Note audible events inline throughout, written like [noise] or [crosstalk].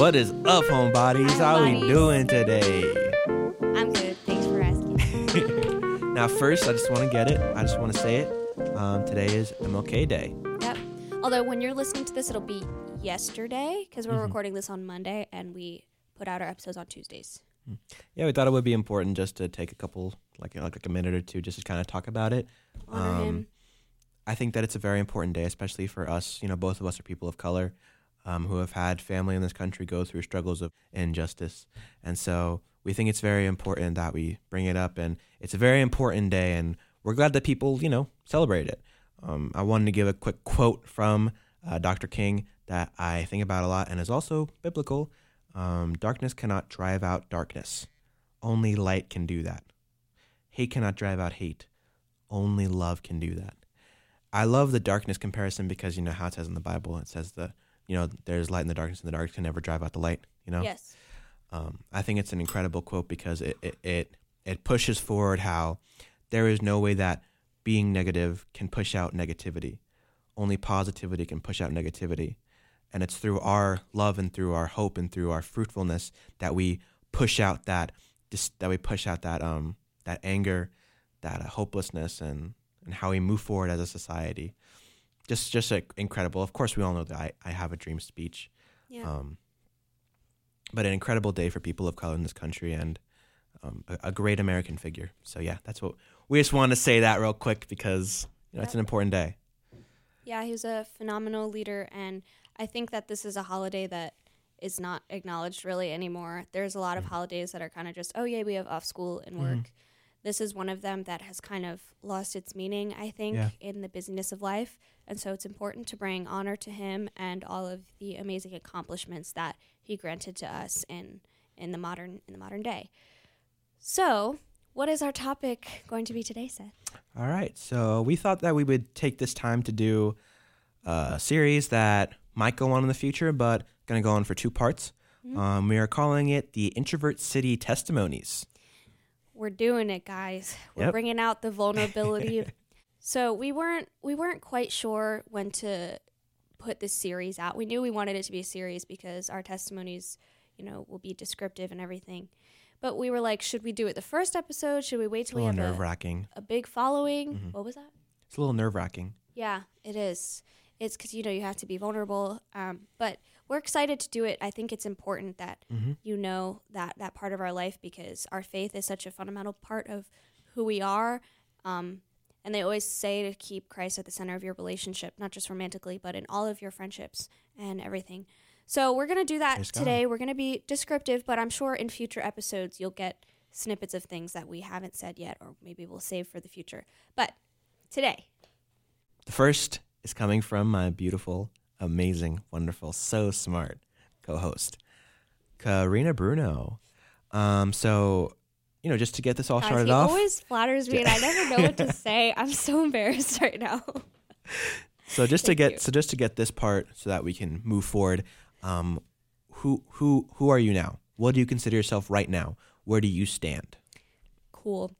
What is up, homebodies? How we doing today? I'm good. Thanks for asking. [laughs] Now, first, I just want to get it. I just want to say it. Um, today is MLK Day. yep. Although when you're listening to this, it'll be yesterday because we're Mhm. recording this on Monday and we put out our episodes on Tuesdays. Yeah, we thought it would be important just to take a couple, like like a minute or two, just to kind of talk about it. Honor Um, him. I think that it's a very important day, especially for us. You know, both of us are people of color um, who have had family in this country go through struggles of injustice, and so we think it's very important that we bring it up. And it's a very important day, and we're glad that people, you know, celebrate it. Um, I wanted to give a quick quote from uh, Dr. King that I think about a lot and is also biblical. Um, darkness cannot drive out darkness. Only light can do that. Hate cannot drive out hate. Only love can do that. I love the darkness comparison because you know how it says in the Bible. It says the you know there's light in the darkness, and the darkness can never drive out the light. You know. Yes. Um, I think it's an incredible quote because it, it it it pushes forward how there is no way that being negative can push out negativity. Only positivity can push out negativity, and it's through our love and through our hope and through our fruitfulness that we push out that that we push out that um that anger, that uh, hopelessness, and and how we move forward as a society. Just just uh, incredible. Of course, we all know that I, I have a dream speech. Yeah. Um, but an incredible day for people of color in this country and um, a, a great American figure. So yeah, that's what we just wanted to say that real quick because you know it's an important day. yeah, he was a phenomenal leader and I think that this is a holiday that is not acknowledged really anymore. There's a lot of holidays that are kind of just, oh yeah, we have off school and work. Mhm. This is one of them that has kind of lost its meaning, I think, Yeah. in the busyness of life. And so it's important to bring honor to him and all of the amazing accomplishments that he granted to us in in the modern in the modern day. So, what is our topic going to be today, Seth? All right, so we thought that we would take this time to do a series that might go on in the future, but going to go on for two parts. Mhm. Um, we are calling it the Introvert City Testimonies. We're doing it, guys. We're Yep. bringing out the [laughs] vulnerability. So we weren't we weren't quite sure when to put this series out. We knew we wanted it to be a series because our testimonies, you know, will be descriptive and everything. But we were like, should we do it the first episode? Should we wait a till we have nerve a, wracking. a big following? Mhm. What was that? It's a little nerve wracking. Yeah, it is. It's because you know you have to be vulnerable. Um, but we're excited to do it. I think it's important that Mm-hmm. you know that that part of our life because our faith is such a fundamental part of who we are. Um, and they always say to keep Christ at the center of your relationship, not just romantically, but in all of your friendships and everything. So we're gonna do that Praise God. today. We're gonna be descriptive, but I'm sure in future episodes you'll get snippets of things that we haven't said yet, or maybe we'll save for the future. But today, The first is coming from my beautiful, amazing, wonderful, so smart co-host, Carina Bruno. Um, so, you know, just to get this all guys, started he off. always flatters me, and I never know what to [laughs] say. I'm so embarrassed right now. so just to get you. so just to get this part so that we can move forward. Um, who who who are you now? What do you consider yourself right now? Where do you stand cool.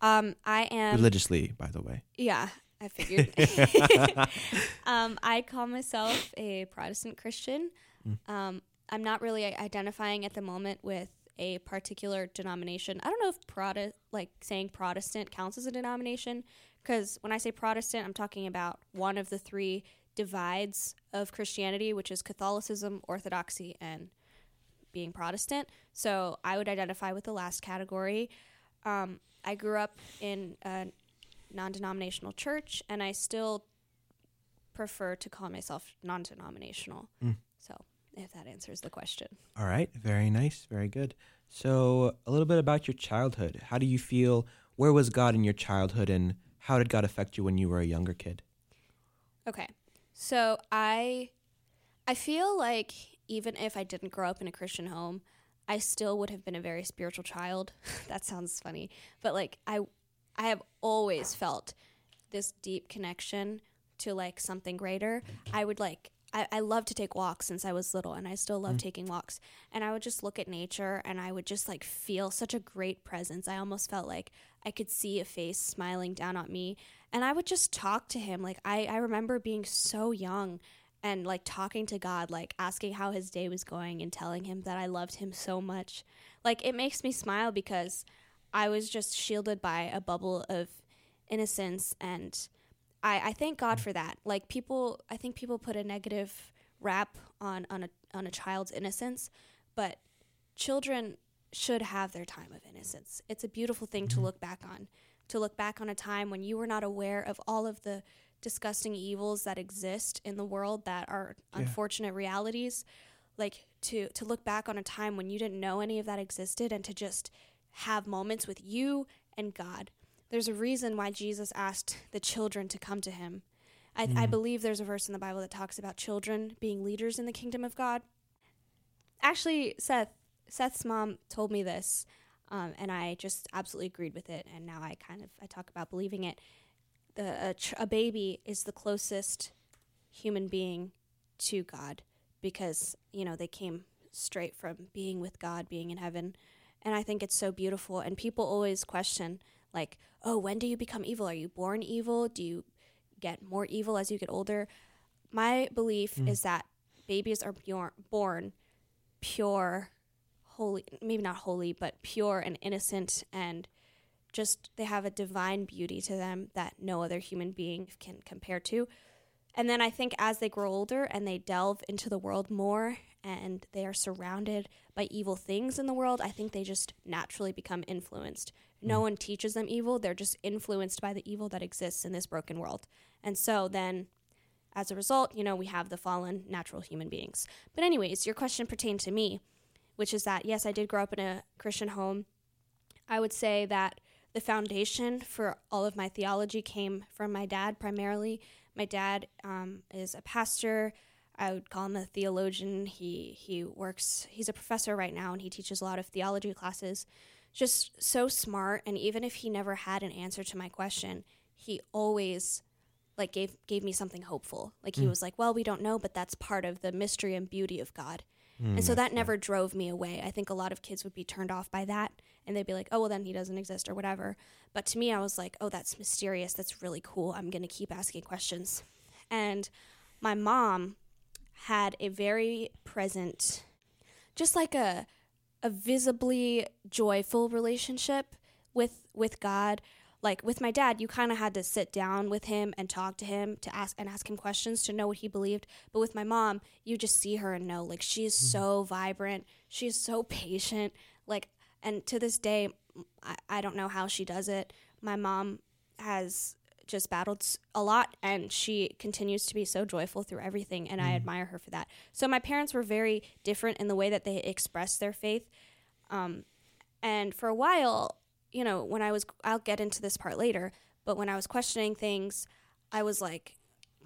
Um, I am. religiously? By the way. Yeah, I figured. [laughs] [laughs] um, I call myself a Protestant Christian. Mm. Um, I'm not really identifying at the moment with a particular denomination. I don't know if Protest, like saying Protestant, counts as a denomination. Because when I say Protestant, I'm talking about one of the three divides of Christianity, which is Catholicism, Orthodoxy, and being Protestant. So I would identify with the last category. Um, I grew up in a non denominational church, and I still prefer to call myself non denominational. Mm. So, if that answers the question. All right, very nice, very good. So, a little bit about your childhood. How do you feel? Where was God in your childhood, and how did God affect you when you were a younger kid? Okay. So, I I feel like even if I didn't grow up in a Christian home, I still would have been a very spiritual child. [laughs] that sounds funny, but like I I have always felt this deep connection to like something greater. I would like I, I love to take walks since I was little and I still love mm. taking walks. And I would just look at nature and I would just like feel such a great presence. I almost felt like I could see a face smiling down at me. And I would just talk to him. Like I, I remember being so young and like talking to God, like asking how his day was going and telling him that I loved him so much. Like it makes me smile because I was just shielded by a bubble of innocence and I, I thank God mm. for that. Like people I think people put a negative rap on, on a on a child's innocence, but children should have their time of innocence. It's a beautiful thing to mm-hmm. look back on. To look back on a time when you were not aware of all of the disgusting evils that exist in the world that are Yeah. unfortunate realities like to to look back on a time when you didn't know any of that existed and to just have moments with you and God. There's a reason why Jesus asked the children to come to him. I, I Mhm. believe there's a verse in the Bible that talks about children being leaders in the kingdom of God. Actually, Seth, Seth's mom told me this, um, and I just absolutely agreed with it. And now I kind of I talk about believing it. The a, ch- a baby is the closest human being to God because you know they came straight from being with God, being in heaven, and I think it's so beautiful. And people always question like, "Oh, when do you become evil? Are you born evil? Do you get more evil as you get older?" My belief Mm. is that babies are bjor- born pure, holy, maybe not holy, but pure and innocent and just they have a divine beauty to them that no other human being can compare to. And then I think as they grow older and they delve into the world more and they are surrounded by evil things in the world, I think they just naturally become influenced. No Mm. one teaches them evil, they're just influenced by the evil that exists in this broken world. And so then as a result, you know, we have the fallen natural human beings. But anyways, your question pertained to me, which is that yes, I did grow up in a Christian home. I would say that the foundation for all of my theology came from my dad primarily. My dad um, is a pastor. I would call him a theologian. He he works. He's a professor right now, and he teaches a lot of theology classes. Just so smart, and even if he never had an answer to my question, he always like gave gave me something hopeful. Like he Mm. was like, "Well, we don't know, but that's part of the mystery and beauty of God." Mm, And so that never drove me away. I think a lot of kids would be turned off by that and they'd be like, oh, well, then he doesn't exist or whatever. But to me, I was like, oh, that's mysterious. That's really cool. I'm going to keep asking questions. And my mom had a very present, just like a, a visibly joyful relationship with, with God. Like with my dad, you kind of had to sit down with him and talk to him to ask and ask him questions to know what he believed. But with my mom, you just see her and know like she is mm. so vibrant, she is so patient. Like, and to this day, I, I don't know how she does it. My mom has just battled a lot and she continues to be so joyful through everything and I Mm. admire her for that. So my parents were very different in the way that they expressed their faith. Um, and for a while, you know, when I was I'll get into this part later, but when I was questioning things, I was like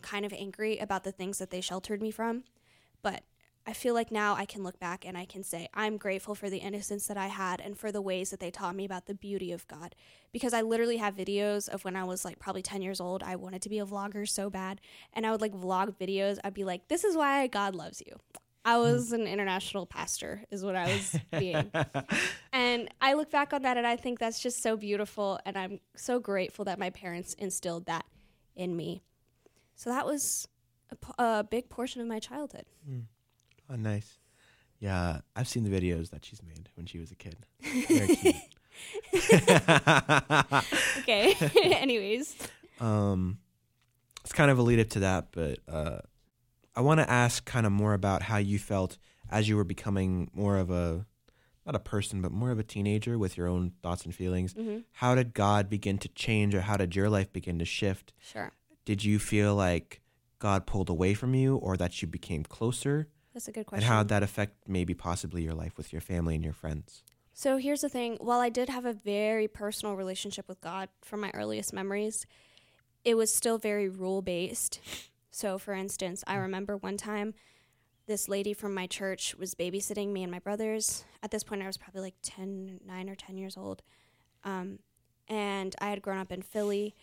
kind of angry about the things that they sheltered me from. But I feel like now I can look back and I can say I'm grateful for the innocence that I had and for the ways that they taught me about the beauty of God. Because I literally have videos of when I was like probably 10 years old. I wanted to be a vlogger so bad. And I would like vlog videos. I'd be like, this is why God loves you. I hmm. was an international pastor, is what I was [laughs] being. And I look back on that and I think that's just so beautiful. And I'm so grateful that my parents instilled that in me. So that was a, p- a big portion of my childhood. Hmm. Oh, nice. Yeah, I've seen the videos that she's made when she was a kid. Very cute. [laughs] Okay. [laughs] Anyways. um, it's kind of a lead up to that, but uh, I want to ask kind of more about how you felt as you were becoming more of a not a person, but more of a teenager with your own thoughts and feelings. hmm How did God begin to change, or how did your life begin to shift? Sure. Did you feel like God pulled away from you, or that you became closer? That's a good question. And how would that affect maybe possibly your life with your family and your friends? So here's the thing while I did have a very personal relationship with God from my earliest memories, it was still very rule based. So, for instance, I remember one time this lady from my church was babysitting me and my brothers. At this point, I was probably like 10, 9 or 10 years old. Um, and I had grown up in Philly.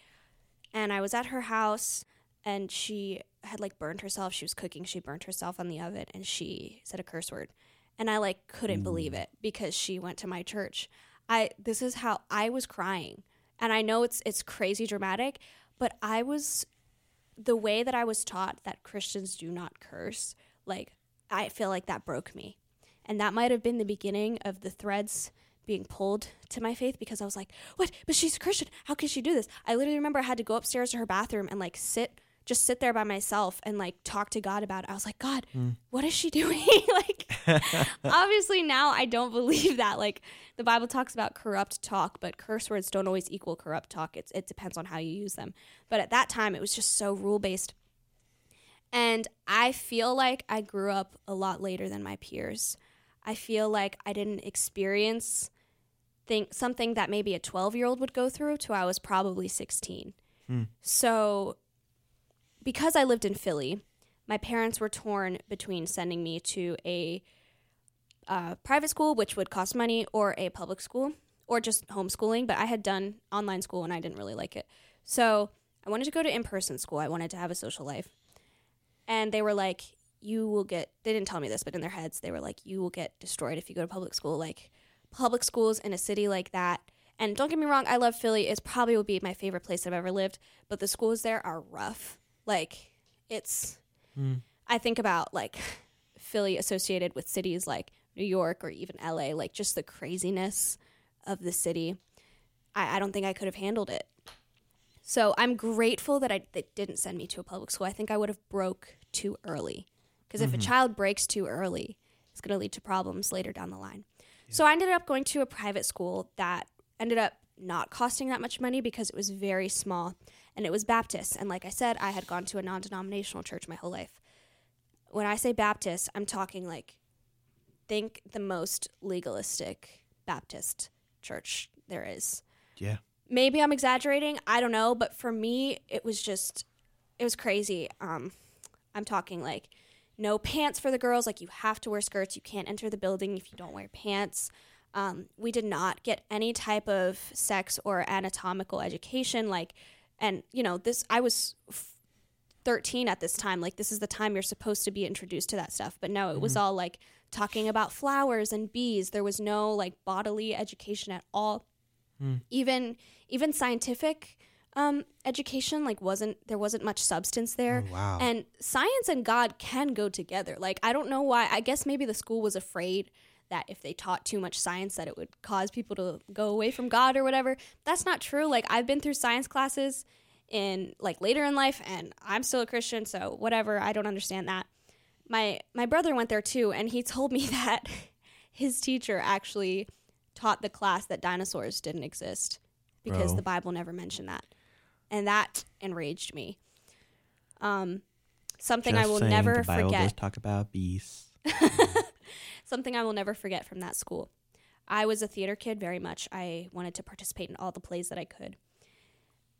And I was at her house, and she had like burned herself. She was cooking. She burned herself on the oven, and she said a curse word and I like couldn't believe mm. it because she went to my church. I this is how I was crying. And I know it's it's crazy dramatic, but I was the way that I was taught that Christians do not curse, like I feel like that broke me. And that might have been the beginning of the threads being pulled to my faith because I was like, what? But she's a Christian. How can she do this? I literally remember I had to go upstairs to her bathroom and like sit, just sit there by myself and like talk to God about it. I was like, God, mm. what is she [laughs] doing? [laughs] like, obviously now I don't believe that. Like, the Bible talks about corrupt talk, but curse words don't always equal corrupt talk. It's, it depends on how you use them. But at that time, it was just so rule based. And I feel like I grew up a lot later than my peers. I feel like I didn't experience think something that maybe a 12 year old would go through till I was probably 16. Hmm. So, because I lived in Philly, my parents were torn between sending me to a uh, private school, which would cost money, or a public school, or just homeschooling. But I had done online school and I didn't really like it. So, I wanted to go to in person school. I wanted to have a social life. And they were like, you will get, they didn't tell me this, but in their heads, they were like, you will get destroyed if you go to public school. Like, public schools in a city like that. And don't get me wrong, I love Philly. It's probably would be my favorite place I've ever lived, but the schools there are rough. Like it's mm. I think about like Philly associated with cities like New York or even LA, like just the craziness of the city. I, I don't think I could have handled it. So I'm grateful that I they didn't send me to a public school. I think I would have broke too early. Because mm-hmm. if a mm-hmm. child breaks too early, it's going to lead to problems later down the line. So I ended up going to a private school that ended up not costing that much money because it was very small and it was Baptist. And like I said, I had gone to a non denominational church my whole life. When I say Baptist, I'm talking like, think the most legalistic Baptist church there is. Yeah. Maybe I'm exaggerating. I don't know. But for me, it was just, it was crazy. Um, I'm talking like, no pants for the girls. Like you have to wear skirts. You can't enter the building if you don't wear pants. Um, we did not get any type of sex or anatomical education. Like, and you know, this I was. F- 13 at this time like this is the time you're supposed to be introduced to that stuff but no it mm-hmm. was all like talking about flowers and bees there was no like bodily education at all mm. even even scientific um, education like wasn't there wasn't much substance there oh, wow. and science and god can go together like i don't know why i guess maybe the school was afraid that if they taught too much science that it would cause people to go away from god or whatever that's not true like i've been through science classes in like later in life and i'm still a christian so whatever i don't understand that my my brother went there too and he [laughs] told me that his teacher actually taught the class that dinosaurs didn't exist because Bro. the bible never mentioned that and that enraged me. Um, something Just I will never the Bible forget. Does talk about beasts. [laughs] something I will never forget from that school. I was a theater kid very much. I wanted to participate in all the plays that I could.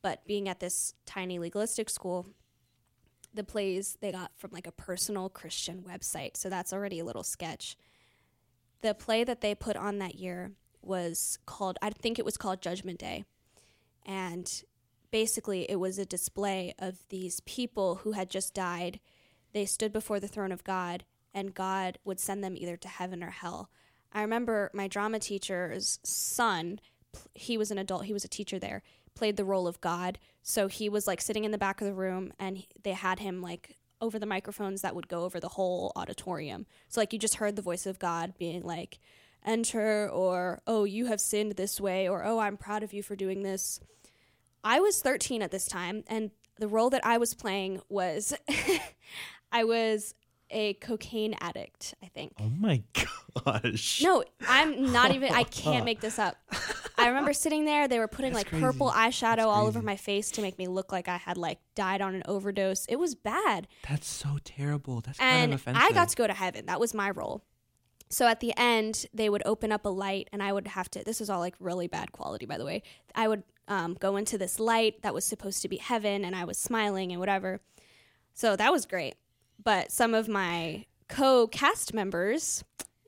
But being at this tiny legalistic school, the plays they got from like a personal Christian website. So that's already a little sketch. The play that they put on that year was called, I think it was called Judgment Day. And basically it was a display of these people who had just died. They stood before the throne of God, and God would send them either to heaven or hell. I remember my drama teacher's son, he was an adult, he was a teacher there, played the role of God. So he was like sitting in the back of the room, and they had him like over the microphones that would go over the whole auditorium. So like you just heard the voice of God being like, enter, or oh, you have sinned this way, or oh, I'm proud of you for doing this. I was 13 at this time, and the role that I was playing was [laughs] I was a cocaine addict, I think. Oh my gosh. No, I'm not even, I [laughs] can't make this up. I remember sitting there, they were putting That's like crazy. purple eyeshadow all over my face to make me look like I had like died on an overdose. It was bad. That's so terrible. That's and kind of offensive. I got to go to heaven. That was my role. So at the end, they would open up a light, and I would have to. This was all like really bad quality, by the way. I would um, go into this light that was supposed to be heaven, and I was smiling and whatever. So that was great. But some of my co cast members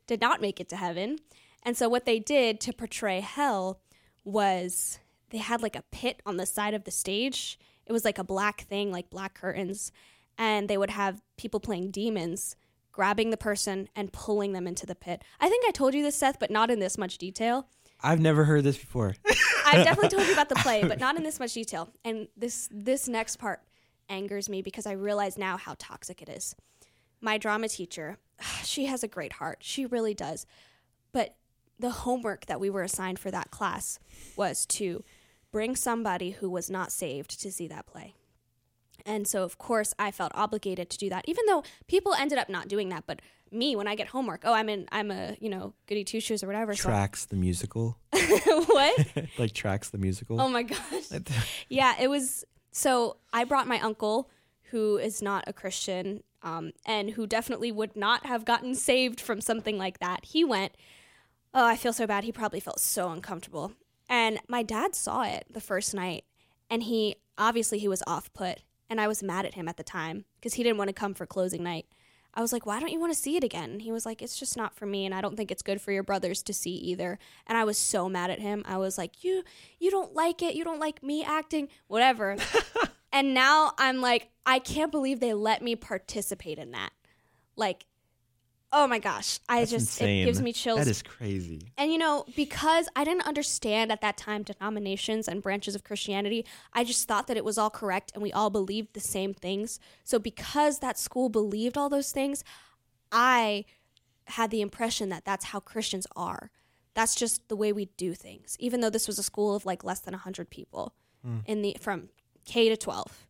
did not make it to heaven. And so what they did to portray hell was they had like a pit on the side of the stage. It was like a black thing, like black curtains. And they would have people playing demons grabbing the person and pulling them into the pit. I think I told you this, Seth, but not in this much detail. I've never heard this before. I've definitely [laughs] told you about the play, but not in this much detail. And this this next part, angers me because I realize now how toxic it is. My drama teacher, [sighs] she has a great heart. She really does. But the homework that we were assigned for that class was to bring somebody who was not saved to see that play. And so, of course, I felt obligated to do that, even though people ended up not doing that. But me, when I get homework, oh, I'm in, I'm a, you know, goody two shoes or whatever. so- Tracks the musical. [laughs] what? [laughs] like tracks the musical. Oh my gosh. [laughs] yeah, it was. So I brought my uncle, who is not a Christian, um, and who definitely would not have gotten saved from something like that. He went. Oh, I feel so bad. He probably felt so uncomfortable. And my dad saw it the first night, and he obviously he was off put, and I was mad at him at the time because he didn't want to come for closing night. I was like, why don't you want to see it again? And he was like, it's just not for me, and I don't think it's good for your brothers to see either. And I was so mad at him. I was like, you, you don't like it. You don't like me acting, whatever. [laughs] and now I'm like, I can't believe they let me participate in that. Like, oh my gosh, I That's just insane. it gives me chills. That is crazy. And you know, because I didn't understand at that time denominations and branches of Christianity, I just thought that it was all correct and we all believed the same things. So because that school believed all those things, I had the impression that that's how Christians are. That's just the way we do things. Even though this was a school of like less than 100 people in the from K to 12.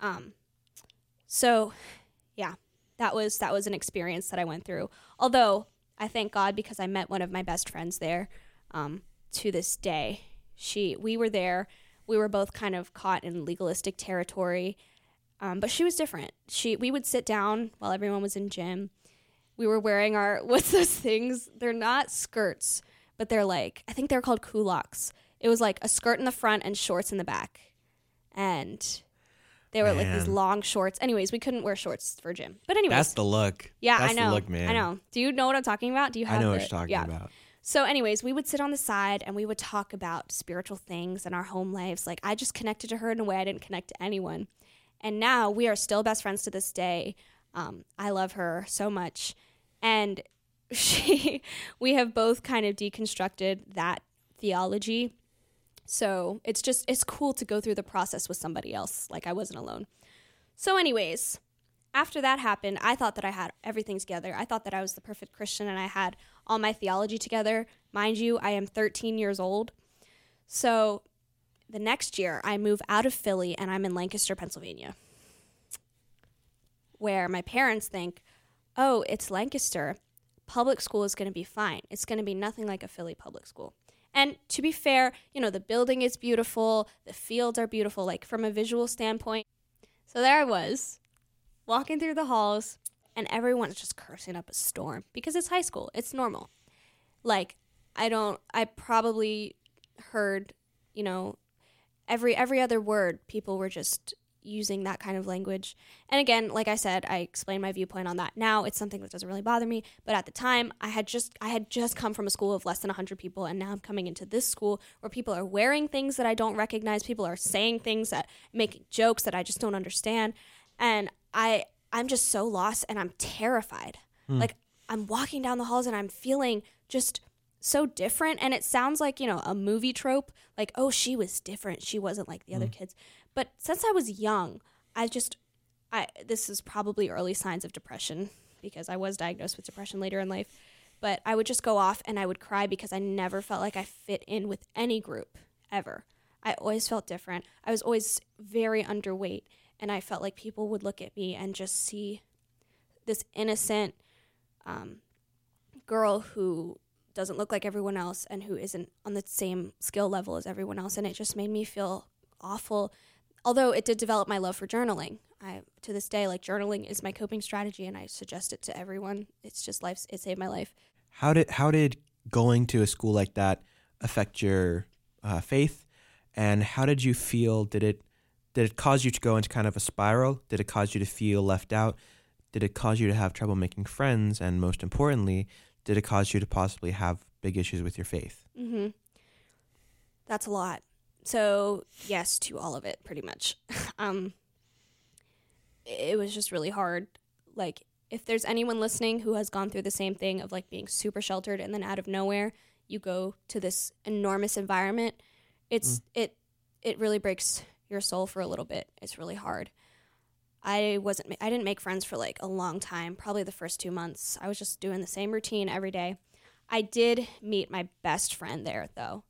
Um so yeah, that was that was an experience that I went through. Although I thank God because I met one of my best friends there. Um, to this day, she we were there. We were both kind of caught in legalistic territory, um, but she was different. She we would sit down while everyone was in gym. We were wearing our [laughs] what's those things? They're not skirts, but they're like I think they're called culottes. It was like a skirt in the front and shorts in the back, and they were like these Man. long shorts. Anyways, we couldn't wear shorts for gym. But anyways, That's the look. yeah, That's I know. The look, man. I know. Do you know what I'm talking about? Do you have I know what the- you're talking yeah. about. So, anyways, we would sit on the side and we would talk about spiritual things and our home lives. Like, I just connected to her in a way I didn't connect to anyone. And now we are still best friends to this day. Um, I love her so much. And [laughs] she, we have both kind of deconstructed that theology. So it's just, it's cool to go through the process with somebody else. Like, I wasn't alone. So, anyways, after that happened, I thought that I had everything together. I thought that I was the perfect Christian and I had all my theology together. Mind you, I am 13 years old. So the next year, I move out of Philly and I'm in Lancaster, Pennsylvania, where my parents think, oh, it's Lancaster. Public school is going to be fine. It's going to be nothing like a Philly public school. And to be fair, you know, the building is beautiful, the fields are beautiful, like from a visual standpoint. So there I was, walking through the halls, and everyone's just cursing up a storm because it's high school. It's normal. Like I don't. I probably heard, you know, every every other word. People were just using that kind of language. And again, like I said, I explained my viewpoint on that. Now it's something that doesn't really bother me. But at the time, I had just I had just come from a school of less than 100 people, and now I'm coming into this school where people are wearing things that I don't recognize. People are saying things that make jokes that I just don't understand, and I I'm just so lost and I'm terrified. Hmm. Like I'm walking down the halls and I'm feeling just so different and it sounds like, you know, a movie trope like oh, she was different. She wasn't like the other hmm. kids. But since I was young, I just I this is probably early signs of depression because I was diagnosed with depression later in life. But I would just go off and I would cry because I never felt like I fit in with any group ever. I always felt different. I was always very underweight and I felt like people would look at me and just see this innocent um, girl who doesn't look like everyone else and who isn't on the same skill level as everyone else and it just made me feel awful although it did develop my love for journaling i to this day like journaling is my coping strategy and i suggest it to everyone it's just life it saved my life How did how did going to a school like that affect your uh, faith, and how did you feel? Did it did it cause you to go into kind of a spiral? Did it cause you to feel left out? Did it cause you to have trouble making friends? And most importantly, did it cause you to possibly have big issues with your faith? Mm-hmm. That's a lot. So yes to all of it, pretty much. [laughs] um, it was just really hard. Like, if there's anyone listening who has gone through the same thing of like being super sheltered and then out of nowhere you go to this enormous environment, it's it it really breaks your soul for a little bit. It's really hard. I wasn't I didn't make friends for like a long time, probably the first 2 months. I was just doing the same routine every day. I did meet my best friend there though.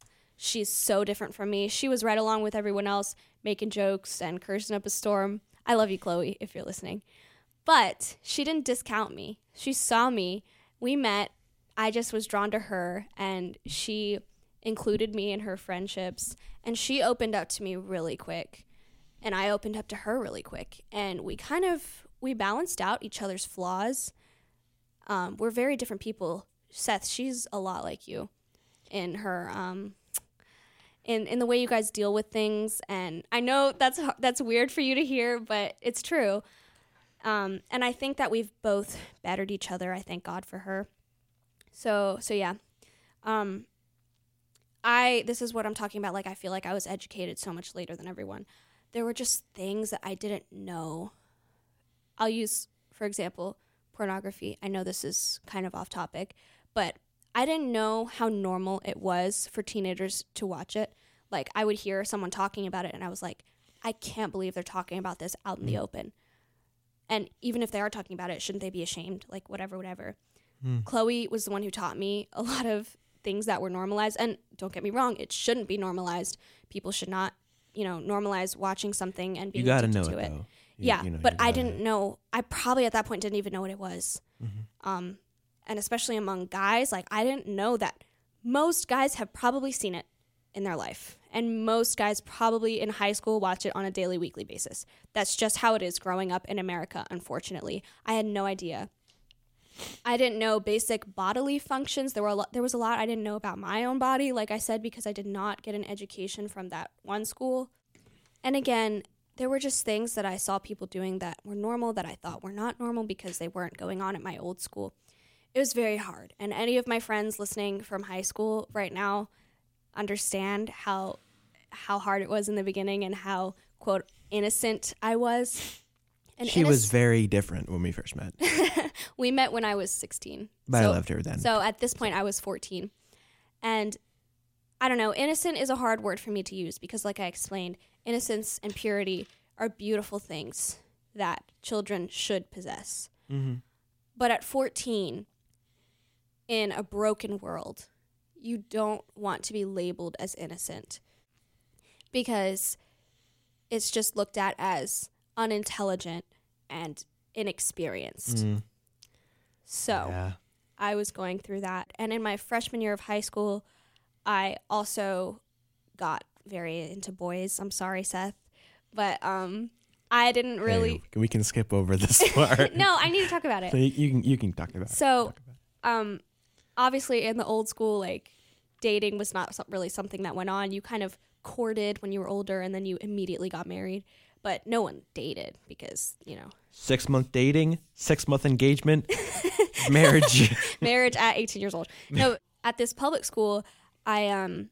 She's so different from me. She was right along with everyone else making jokes and cursing up a storm. I love you, Chloe, if you're listening. But she didn't discount me. She saw me. We met. I just was drawn to her and she included me in her friendships and she opened up to me really quick and I opened up to her really quick and we kind of we balanced out each other's flaws. Um, we're very different people. Seth, she's a lot like you in her um, in in the way you guys deal with things and I know that's that's weird for you to hear, but it's true. Um, and I think that we've both bettered each other. I thank God for her. So so yeah. Um, I this is what I'm talking about. Like I feel like I was educated so much later than everyone. There were just things that I didn't know. I'll use, for example, pornography. I know this is kind of off topic, but I didn't know how normal it was for teenagers to watch it. Like I would hear someone talking about it and I was like, I can't believe they're talking about this out in the open. And even if they are talking about it, shouldn't they be ashamed? Like whatever, whatever. Chloe was the one who taught me a [laughs] lot of things that were normalized. And don't get me wrong, it shouldn't be normalized. People should not, you know, normalize watching something and being You got to addicted know to it, it. You- yeah, you know, but I didn't know. I probably at that point didn't even know what it was. Mm-hmm. Um, and especially among guys, like I didn't know that most guys have probably seen it in their life, and most guys probably in high school watch it on a daily, weekly basis. That's just how it is growing up in America. Unfortunately, I had no idea. I didn't know basic bodily functions. There were a lot, there was a lot I didn't know about my own body, like I said, because I did not get an education from that one school. And again, there were just things that I saw people doing that were normal that I thought were not normal because they weren't going on at my old school. It was very hard. And any of my friends listening from high school right now understand how how hard it was in the beginning and how quote innocent I was. And she was very different when we first met, [laughs] we met when I was 16. but I loved her then. so at this point, I was 14. And I don't know, innocent is a hard word for me to use because, like I explained, innocence and purity are beautiful things that children should possess. hmm But at 14, in a broken world, you don't want to be labeled as innocent because it's just looked at as unintelligent and inexperienced. Mm, So. yeah. I was going through that. And in my freshman year of high school, I also got very into boys. I'm sorry, Seth. But um I didn't really Hey, we can skip over this [laughs] part. No, I need to talk about So it. you, you can you can talk about. it. So um obviously in the old school like dating was not really something that went on. You kind of courted when you were older and then you immediately got married. But no one dated because, you know, six month dating, six month engagement, [laughs] marriage. [laughs] marriage at 18 years old. No, at this public school, I um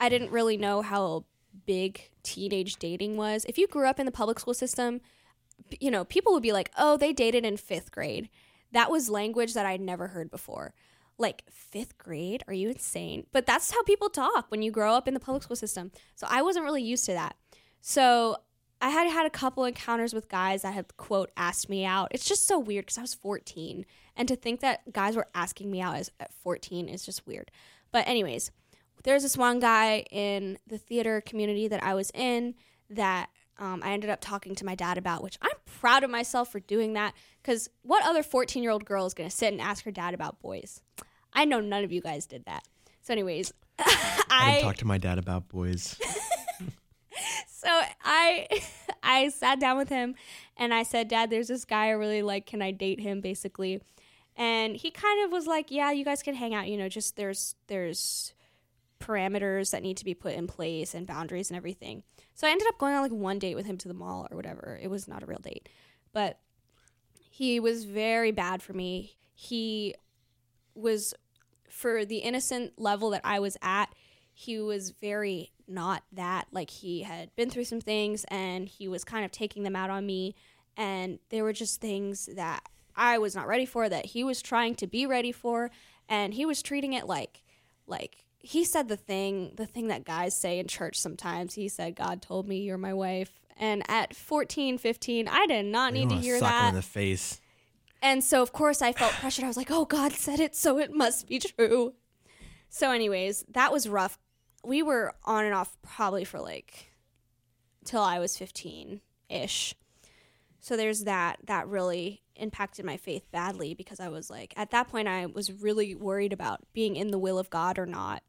I didn't really know how big teenage dating was. If you grew up in the public school system, you know, people would be like, "Oh, they dated in 5th grade." That was language that I'd never heard before. Like 5th grade? Are you insane? But that's how people talk when you grow up in the public school system. So I wasn't really used to that. So I had had a couple encounters with guys that had quote asked me out. It's just so weird because I was 14, and to think that guys were asking me out as at 14 is just weird. But anyways, there's this one guy in the theater community that I was in that um, I ended up talking to my dad about, which I'm proud of myself for doing that. Because what other 14 year old girl is going to sit and ask her dad about boys? I know none of you guys did that. So, anyways, I [laughs] I didn't to my dad about boys. [laughs] so I [laughs] I sat down with him and I said, "Dad, there's this guy I really like. Can I date him?" Basically, and he kind of was like, "Yeah, you guys can hang out. You know, just there's there's parameters that need to be put in place and boundaries and everything." So I ended up going on like one date with him to the mall or whatever. It was not a real date, but he was very bad for me. He was for the innocent level that I was at, he was very not that. Like he had been through some things and he was kind of taking them out on me. And there were just things that I was not ready for that he was trying to be ready for. And he was treating it like, like, he said the thing, the thing that guys say in church sometimes. He said, God told me you're my wife. And at 14, 15, I did not You need to hear that. in the face. And so, of course, I felt pressured. I was like, oh, God said it, so it must be true. So, anyways, that was rough. We were on and off probably for like till I was 15 ish. So, there's that. That really impacted my faith badly because I was like, at that point, I was really worried about being in the will of God or not.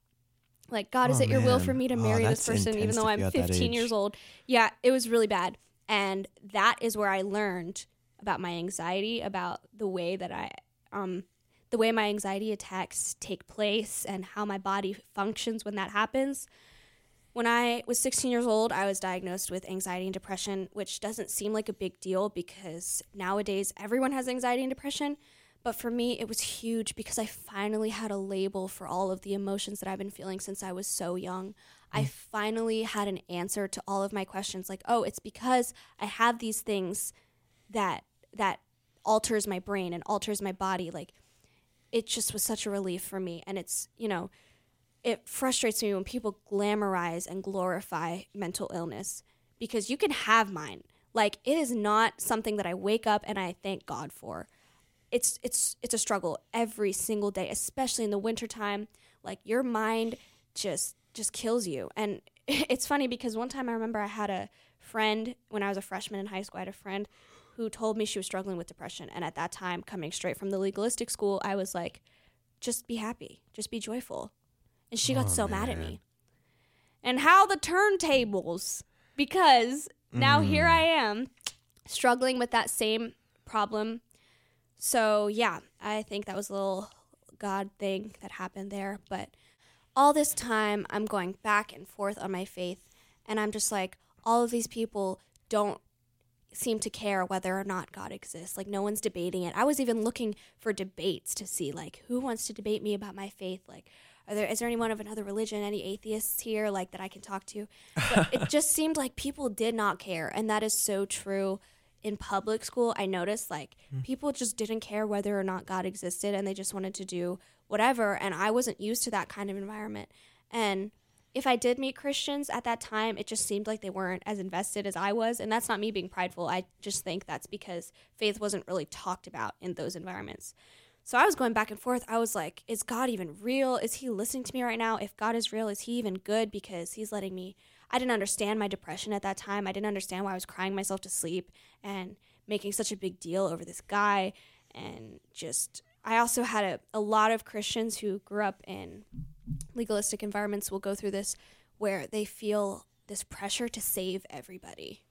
Like, God, is Oh, it your will for me to Oh, marry this person even though I'm feel at that 15 years old? Yeah, it was really bad. And that is where I learned about my anxiety, about the way that I, um, the way my anxiety attacks take place and how my body functions when that happens. When I was 16 years old, I was diagnosed with anxiety and depression, which doesn't seem like a big deal because nowadays everyone has anxiety and depression. But for me, it was huge because I finally had a label for all of the emotions that I've been feeling since I was so young. I mm. finally had an answer to all of my questions like, oh, it's because I have these things that that alters my brain and alters my body. Like it just was such a relief for me. And it's you know it frustrates me when people glamorize and glorify mental illness because you can have mine. Like it is not something that i wake up and i thank god for it's it's it's a struggle every single day especially in the wintertime. Like your mind just just kills you. And [laughs] it's funny because one time i remember i had a friend when i was a freshman in high school i had a friend who told me she was struggling with depression. And at that time coming straight from the legalistic school i was like just be happy. Just be joyful. And she got Oh, so mad at me. and how the turntables because now here Mm. i am struggling with that same problem so yeah, I think that was a little God thing that happened there. But all this time, I'm going back and forth on my faith, and I'm just like, all of these people don't seem to care whether or not God exists. Like no one's debating it. I was even looking for debates to see like who wants to debate me about my faith. Like, are there is there anyone of another religion? Any atheists here like that I can talk to? But it [laughs] just seemed like people did not care, and that is so true in public school, I noticed like mm. people just didn't care whether or not God existed and they just wanted to do whatever. And I wasn't used to that kind of environment. And if I did meet Christians at that time, it just seemed like they weren't as invested as I was. And that's not me being prideful. I just think that's because faith wasn't really talked about in those environments. So I was going back and forth. I was like, is God even real? Is he listening to me right now? If God is real, is he even good? Because he's letting me. I didn't understand my depression at that time. I didn't understand why I was crying myself to sleep and making such a big deal over this guy. And just, I also had a, a lot of Christians who grew up in legalistic environments will go through this where they feel this pressure to save everybody.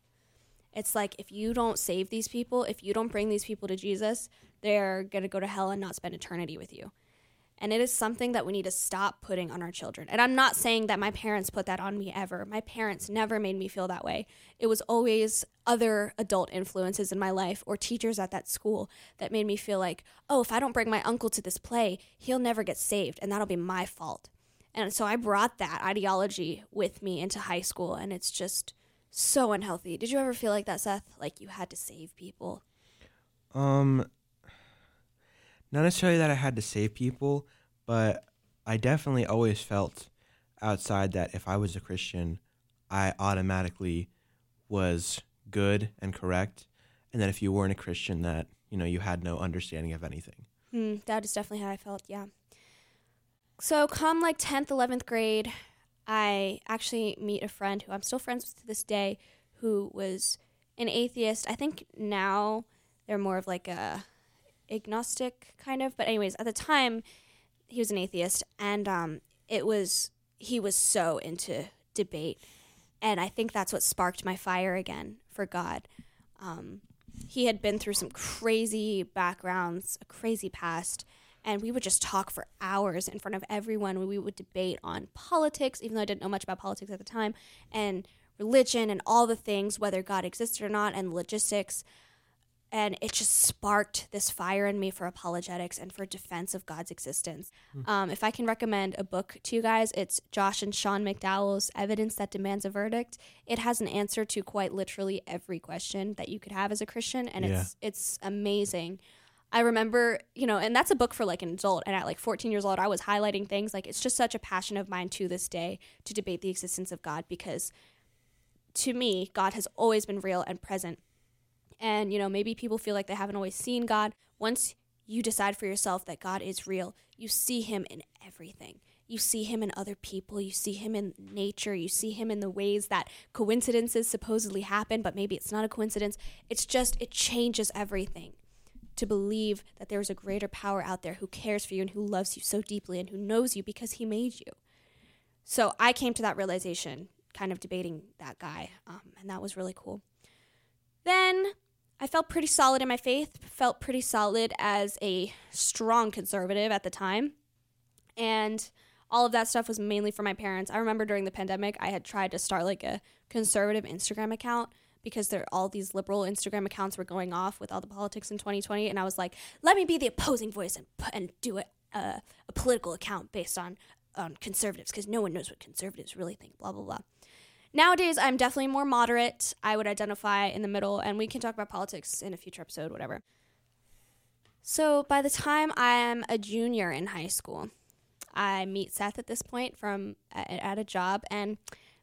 It's like if you don't save these people, if you don't bring these people to Jesus, they're going to go to hell and not spend eternity with you. And it is something that we need to stop putting on our children. And I'm not saying that my parents put that on me ever. My parents never made me feel that way. It was always other adult influences in my life or teachers at that school that made me feel like, oh, if I don't bring my uncle to this play, he'll never get saved and that'll be my fault. And so I brought that ideology with me into high school and it's just so unhealthy. Did you ever feel like that, Seth? Like you had to save people? Um, not necessarily that I had to save people, but I definitely always felt outside that if I was a Christian, I automatically was good and correct, and that if you weren't a Christian, that you know you had no understanding of anything. Hmm, that is definitely how I felt, yeah. So, come like 10th, 11th grade, I actually meet a friend who I'm still friends with to this day who was an atheist. I think now they're more of like a agnostic kind of, but anyways, at the time he was an atheist and um it was he was so into debate and I think that's what sparked my fire again for God. Um he had been through some crazy backgrounds, a crazy past, and we would just talk for hours in front of everyone. We would debate on politics, even though I didn't know much about politics at the time, and religion and all the things, whether God existed or not, and logistics. And it just sparked this fire in me for apologetics and for defense of God's existence. Um, if I can recommend a book to you guys, it's Josh and Sean McDowell's Evidence That Demands a Verdict. It has an answer to quite literally every question that you could have as a Christian, and Yeah. it's it's amazing. I remember, you know, and that's a book for like an adult. And at like 14 years old, I was highlighting things. Like, it's just such a passion of mine to this day to debate the existence of God because to me, God has always been real and present. And, you know, maybe people feel like they haven't always seen God. Once you decide for yourself that God is real, you see him in everything. You see him in other people, you see him in nature, you see him in the ways that coincidences supposedly happen, but maybe it's not a coincidence. It's just, it changes everything to believe that there is a greater power out there who cares for you and who loves you so deeply and who knows you because he made you. So I came to that realization, kind of debating that guy, um, and that was really cool. Then I felt pretty solid in my faith, felt pretty solid as a strong conservative at the time. And all of that stuff was mainly for my parents. I remember during the pandemic, I had tried to start like a conservative Instagram account because there all these liberal Instagram accounts were going off with all the politics in 2020, and I was like, let me be the opposing voice and and do a, a, a political account based on on conservatives because no one knows what conservatives really think. Blah blah blah. Nowadays, I'm definitely more moderate. I would identify in the middle, and we can talk about politics in a future episode, whatever. So by the time I am a junior in high school, I meet Seth at this point from at, at a job, and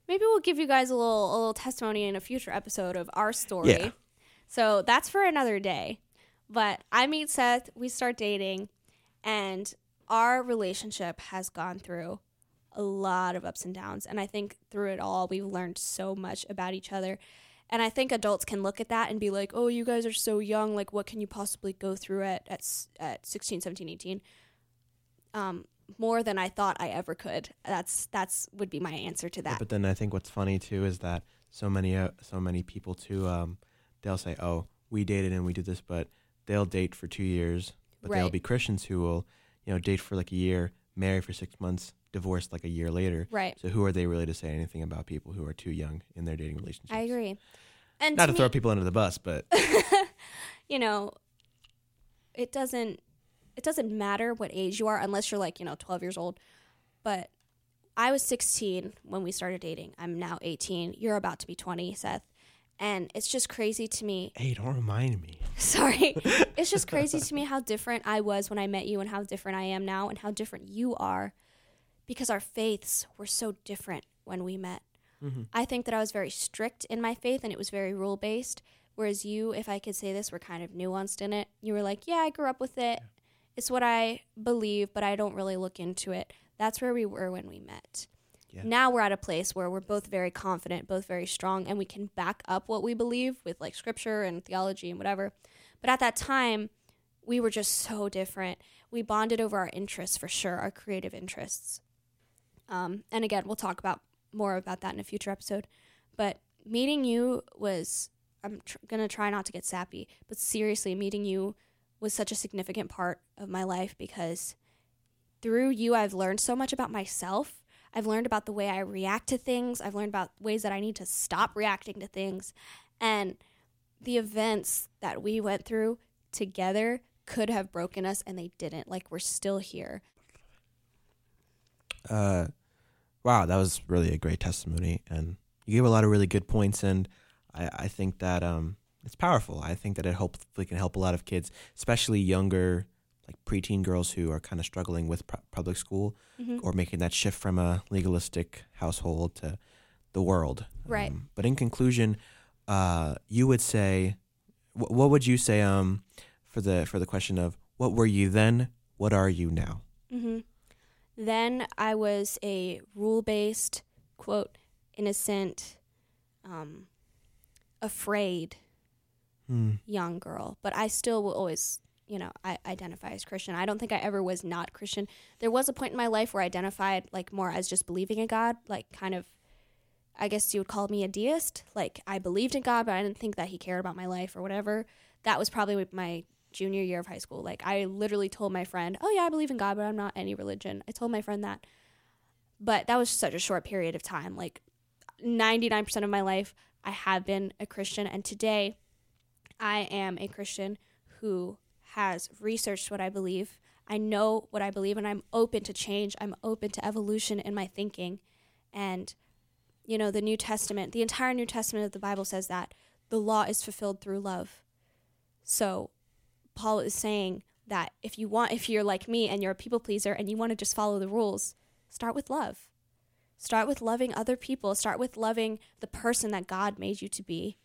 maybe we'll give you guys a little a little testimony in a future episode of our story. Yeah. So that's for another day. But I meet Seth, we start dating, and our relationship has gone through a lot of ups and downs. And I think through it all, we've learned so much about each other. And I think adults can look at that and be like, oh, you guys are so young. Like, what can you possibly go through at, at, at 16, 17, 18? Um, more than I thought I ever could. That's that's would be my answer to Yeah, that. but then I think what's funny too is that so many uh, so many people too um they'll say oh we dated and we did this but they'll date for two years but they'll be Christians who will you know date for like a year marry for six months divorce like a year later right. so who are they really to say anything about people who are too young in their dating relationships I agree. And not to me- throw people under the bus but [laughs] you know, it doesn't it doesn't matter what age you are unless you're like, you know, 12 years old. But I was 16 when we started dating. I'm now 18. You're about to be 20, Seth. And it's just crazy to me. hey don't remind me [laughs] Sorry. [laughs] it's just crazy to me how different I was when I met you and how different I am now and how different you are because our faiths were so different when we met. Mhm. I think that I was very strict in my faith and it was very rule based. Whereas you, if I could say this, were kind of nuanced in it. You were like, yeah, I grew up with it. It's what I believe, but I don't really look into it. That's where we were when we met. Yeah. Now we're at a place where we're both very confident, both very strong, and we can back up what we believe with like scripture and theology and whatever. But at that time, we were just so different. We bonded over our interests for sure, our creative interests. Um, and again, we'll talk about more about that in a future episode. But meeting you was, I'm tr- going to try not to get sappy, but seriously, meeting you was such a significant part of my life because through you, I've learned so much about myself. I've learned about the way I react to things. I've learned about ways that I need to stop reacting to things. And the events that we went through together could have broken us and they didn't. Like, we're still here. uh, wow, that was really a great testimony, and you gave a lot of really good points, and I, I think that um, it's powerful. I think that it hopefully can help a lot of kids, especially younger, like preteen girls who are kind of struggling with pu- public school Mhm. or making that shift from a legalistic household to the world. Right. Um, but in conclusion, uh, you would say, wh- what would you say um, for the for the question of what were you then? What are you now? hmm Then I was a rule based, quote, innocent, um, afraid Hmm. young girl. But I still will always, you know, I identify as Christian. I don't think I ever was not Christian. There was a point in my life where I identified like more as just believing in God, like kind of. I guess you would call me a deist. Like I believed in God, but I didn't think that He cared about my life or whatever. That was probably my junior year of high school. Like I literally told my friend, "Oh yeah, I believe in God, but I'm not any religion." I told my friend that. But that was such a short period of time. Like 99% of my life I have been a Christian and today I am a Christian who has researched what I believe. I know what I believe and I'm open to change. I'm open to evolution in my thinking. And you know, the New Testament, the entire New Testament of the Bible says that the law is fulfilled through love. So Paul is saying that if you want, if you're like me and you're a people pleaser and you want to just follow the rules, start with love. Start with loving other people. Start with loving the person that God made you to be.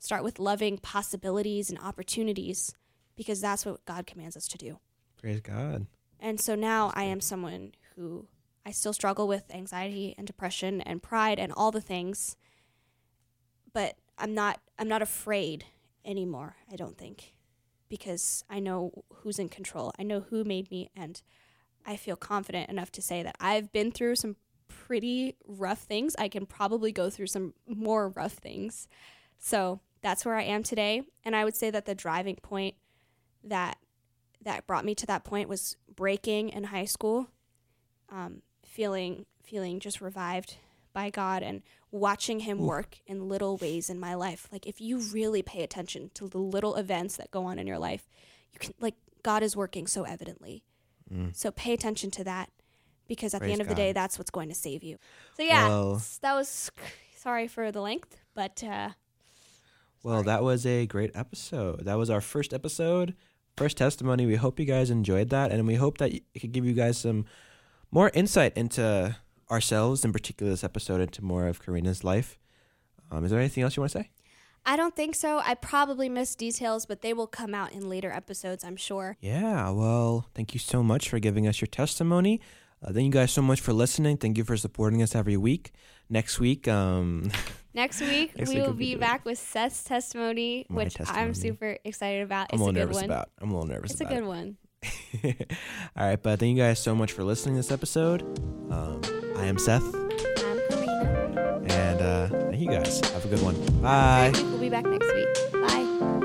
Start with loving possibilities and opportunities because that's what God commands us to do. Praise God. And so now I am someone who I still struggle with anxiety and depression and pride and all the things. But I'm not I'm not afraid anymore, I don't think. Because I know who's in control. I know who made me and I feel confident enough to say that I've been through some pretty rough things. I can probably go through some more rough things. So that's where I am today. And I would say that the driving point that that brought me to that point was breaking in high school, um, feeling feeling just revived by God and watching Him Ooh. work in little ways in my life. Like if you really pay attention to the little events that go on in your life, you can like God is working so evidently. Mm. So pay attention to that because at Praise the end of the day, that's what's going to save you. So yeah, Well- that was sorry for the length, but uh, Well, that was a great episode. That was our first episode, first testimony. We hope you guys enjoyed that, and we hope that it could give you guys some more insight into ourselves, in particular this episode, into more of Carina's life. Um, is there anything else you want to say? I don't think so. I probably missed details, but they will come out in later episodes, I'm sure. Yeah, well, thank you so much for giving us your testimony. Uh, thank you guys so much for listening. Thank you for supporting us every week. Next week, um, [laughs] Next [laughs] week Next we week will be doing- back with Seth's testimony, My which testimony. I'm super excited about. I'm It's a a, little good nervous one. about. I'm a little nervous It's a about. good one. it. [laughs] All right, but thank you guys so much for listening to this episode. Um, I am Seth, I'm Carina. and uh, thank you guys. Have a good one. Bye. We'll be back next week. Bye.